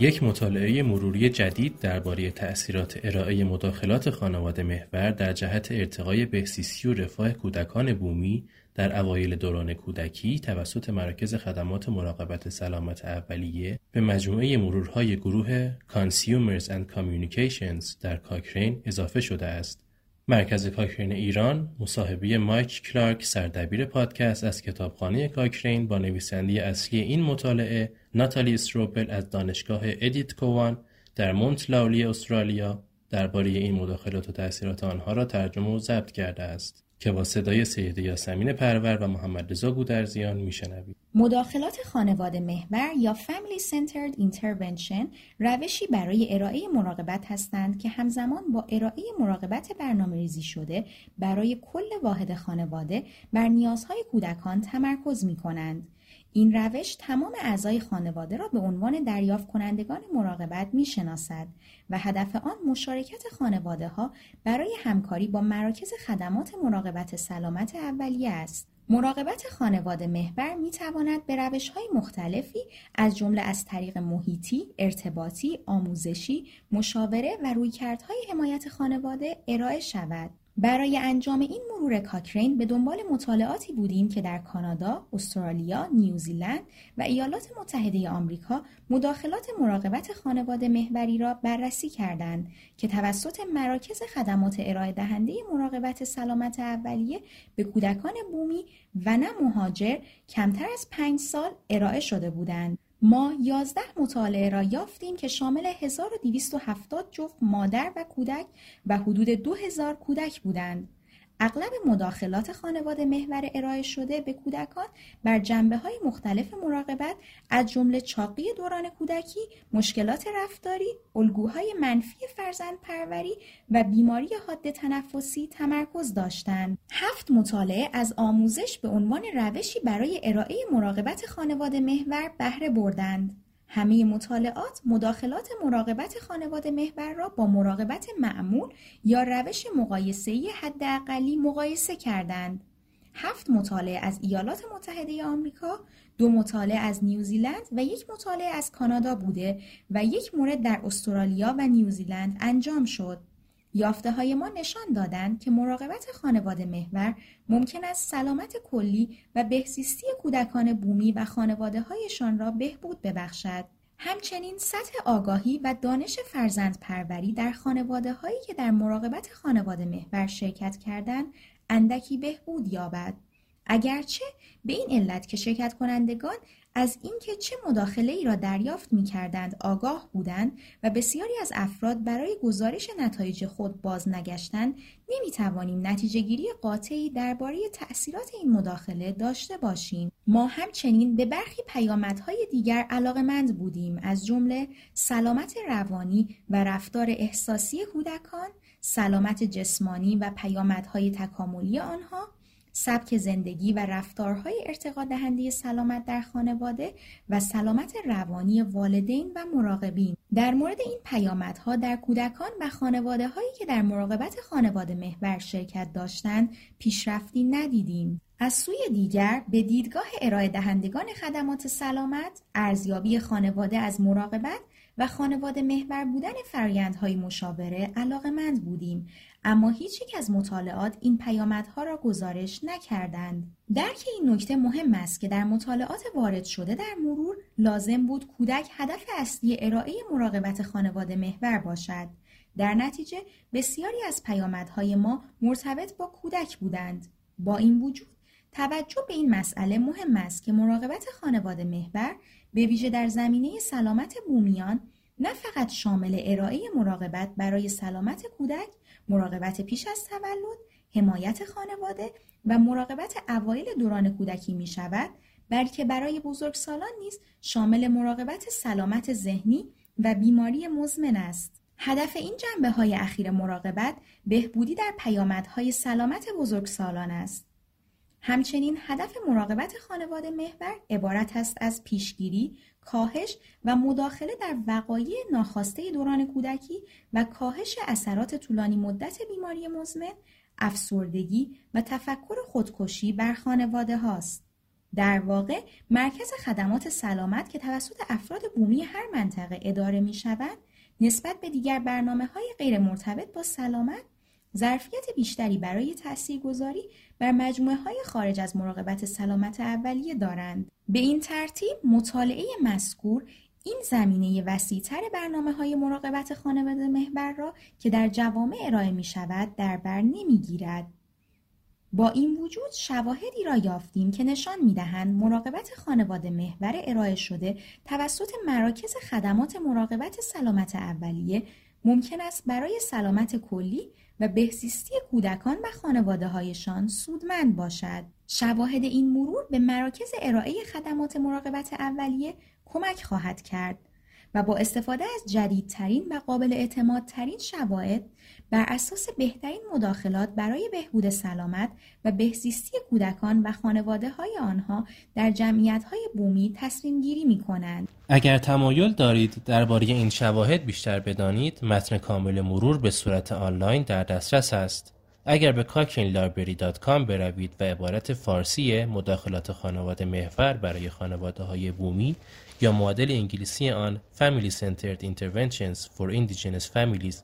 یک مطالعه مروری جدید درباره تأثیرات ارائه مداخلات خانواده محور در جهت ارتقای بهزیستی و رفاه کودکان بومی در اوایل دوران کودکی توسط مراکز خدمات مراقبت سلامت اولیه به مجموعه مرورهای گروه Consumers and Communications در کاکرین اضافه شده است. مرکز کاکرین ایران مصاحبه مایک کلارک سردبیر پادکست از کتابخانه کاکرین با نویسنده اصلی این مطالعه ناتالی استروپل از دانشگاه ادیت کوان در مونت لاولی استرالیا درباره این مداخلات و تاثیرات آنها را ترجمه و ضبط کرده است. که با صدای سید یاسمین پرور و محمد رضا گودرزیان میشنوید مداخلات خانواده محور یا Family Centered Intervention روشی برای ارائه مراقبت هستند که همزمان با ارائه مراقبت برنامه ریزی شده برای کل واحد خانواده بر نیازهای کودکان تمرکز می کنند. این روش تمام اعضای خانواده را به عنوان دریافت کنندگان مراقبت می شناسد و هدف آن مشارکت خانواده ها برای همکاری با مراکز خدمات مراقبت سلامت اولیه است. مراقبت خانواده محور می تواند به روش های مختلفی از جمله از طریق محیطی، ارتباطی، آموزشی، مشاوره و رویکردهای حمایت خانواده ارائه شود. برای انجام این مرور کاکرین به دنبال مطالعاتی بودیم که در کانادا، استرالیا، نیوزیلند و ایالات متحده آمریکا مداخلات مراقبت خانواده محوری را بررسی کردند که توسط مراکز خدمات ارائه دهنده مراقبت سلامت اولیه به کودکان بومی و نه مهاجر کمتر از پنج سال ارائه شده بودند. ما یازده مطالعه را یافتیم که شامل 1270 جفت مادر و کودک و حدود 2000 کودک بودند. اغلب مداخلات خانواده محور ارائه شده به کودکان بر جنبه های مختلف مراقبت از جمله چاقی دوران کودکی، مشکلات رفتاری، الگوهای منفی فرزند پروری و بیماری حاد تنفسی تمرکز داشتند. هفت مطالعه از آموزش به عنوان روشی برای ارائه مراقبت خانواده محور بهره بردند. همه مطالعات مداخلات مراقبت خانواده محور را با مراقبت معمول یا روش مقایسه‌ای حداقلی مقایسه کردند. هفت مطالعه از ایالات متحده آمریکا، دو مطالعه از نیوزیلند و یک مطالعه از کانادا بوده و یک مورد در استرالیا و نیوزیلند انجام شد. یافته های ما نشان دادند که مراقبت خانواده محور ممکن است سلامت کلی و بهزیستی کودکان بومی و خانواده هایشان را بهبود ببخشد. همچنین سطح آگاهی و دانش فرزند پروری در خانواده هایی که در مراقبت خانواده محور شرکت کردند اندکی بهبود یابد. اگرچه به این علت که شرکت کنندگان از اینکه چه مداخله ای را دریافت می کردند آگاه بودند و بسیاری از افراد برای گزارش نتایج خود باز نگشتند نمی توانیم نتیجه گیری قاطعی درباره تأثیرات این مداخله داشته باشیم. ما همچنین به برخی پیامدهای دیگر علاقمند بودیم از جمله سلامت روانی و رفتار احساسی کودکان سلامت جسمانی و پیامدهای تکاملی آنها سبک زندگی و رفتارهای ارتقا دهنده سلامت در خانواده و سلامت روانی والدین و مراقبین. در مورد این پیامدها در کودکان و خانواده هایی که در مراقبت خانواده محور شرکت داشتند پیشرفتی ندیدیم. از سوی دیگر به دیدگاه ارائه دهندگان خدمات سلامت ارزیابی خانواده از مراقبت و خانواده محور بودن فرایندهای مشاوره علاقمند بودیم اما هیچ یک از مطالعات این پیامدها را گزارش نکردند. درک این نکته مهم است که در مطالعات وارد شده در مرور لازم بود کودک هدف اصلی ارائه مراقبت خانواده محور باشد. در نتیجه بسیاری از پیامدهای ما مرتبط با کودک بودند. با این وجود توجه به این مسئله مهم است که مراقبت خانواده محور به ویژه در زمینه سلامت بومیان نه فقط شامل ارائه مراقبت برای سلامت کودک مراقبت پیش از تولد، حمایت خانواده و مراقبت اوایل دوران کودکی می شود بلکه برای بزرگسالان نیز شامل مراقبت سلامت ذهنی و بیماری مزمن است. هدف این جنبه های اخیر مراقبت بهبودی در پیامدهای سلامت بزرگسالان است. همچنین هدف مراقبت خانواده محور عبارت است از پیشگیری، کاهش و مداخله در وقایع ناخواسته دوران کودکی و کاهش اثرات طولانی مدت بیماری مزمن، افسردگی و تفکر خودکشی بر خانواده هاست. در واقع مرکز خدمات سلامت که توسط افراد بومی هر منطقه اداره می شود نسبت به دیگر برنامه های غیر مرتبط با سلامت ظرفیت بیشتری برای تاثیرگذاری بر مجموعه های خارج از مراقبت سلامت اولیه دارند. به این ترتیب مطالعه مذکور این زمینه وسیعتر برنامه های مراقبت خانواده محور را که در جوامع ارائه می شود در بر نمی گیرد. با این وجود شواهدی را یافتیم که نشان می دهند مراقبت خانواده محور ارائه شده توسط مراکز خدمات مراقبت سلامت اولیه ممکن است برای سلامت کلی و بهزیستی کودکان و خانواده هایشان سودمند باشد. شواهد این مرور به مراکز ارائه خدمات مراقبت اولیه کمک خواهد کرد و با استفاده از جدیدترین و قابل اعتمادترین شواهد بر اساس بهترین مداخلات برای بهبود سلامت و بهزیستی کودکان و خانواده های آنها در جمعیت های بومی تصمیم گیری می کنند. اگر تمایل دارید درباره این شواهد بیشتر بدانید متن کامل مرور به صورت آنلاین در دسترس است. اگر به کاکینلایبری.com بروید و عبارت فارسی مداخلات خانواده محور برای خانواده های بومی یا معادل انگلیسی آن Family Centered Interventions for Indigenous Families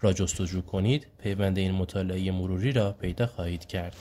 را جستجو کنید پیوند این مطالعه مروری را پیدا خواهید کرد.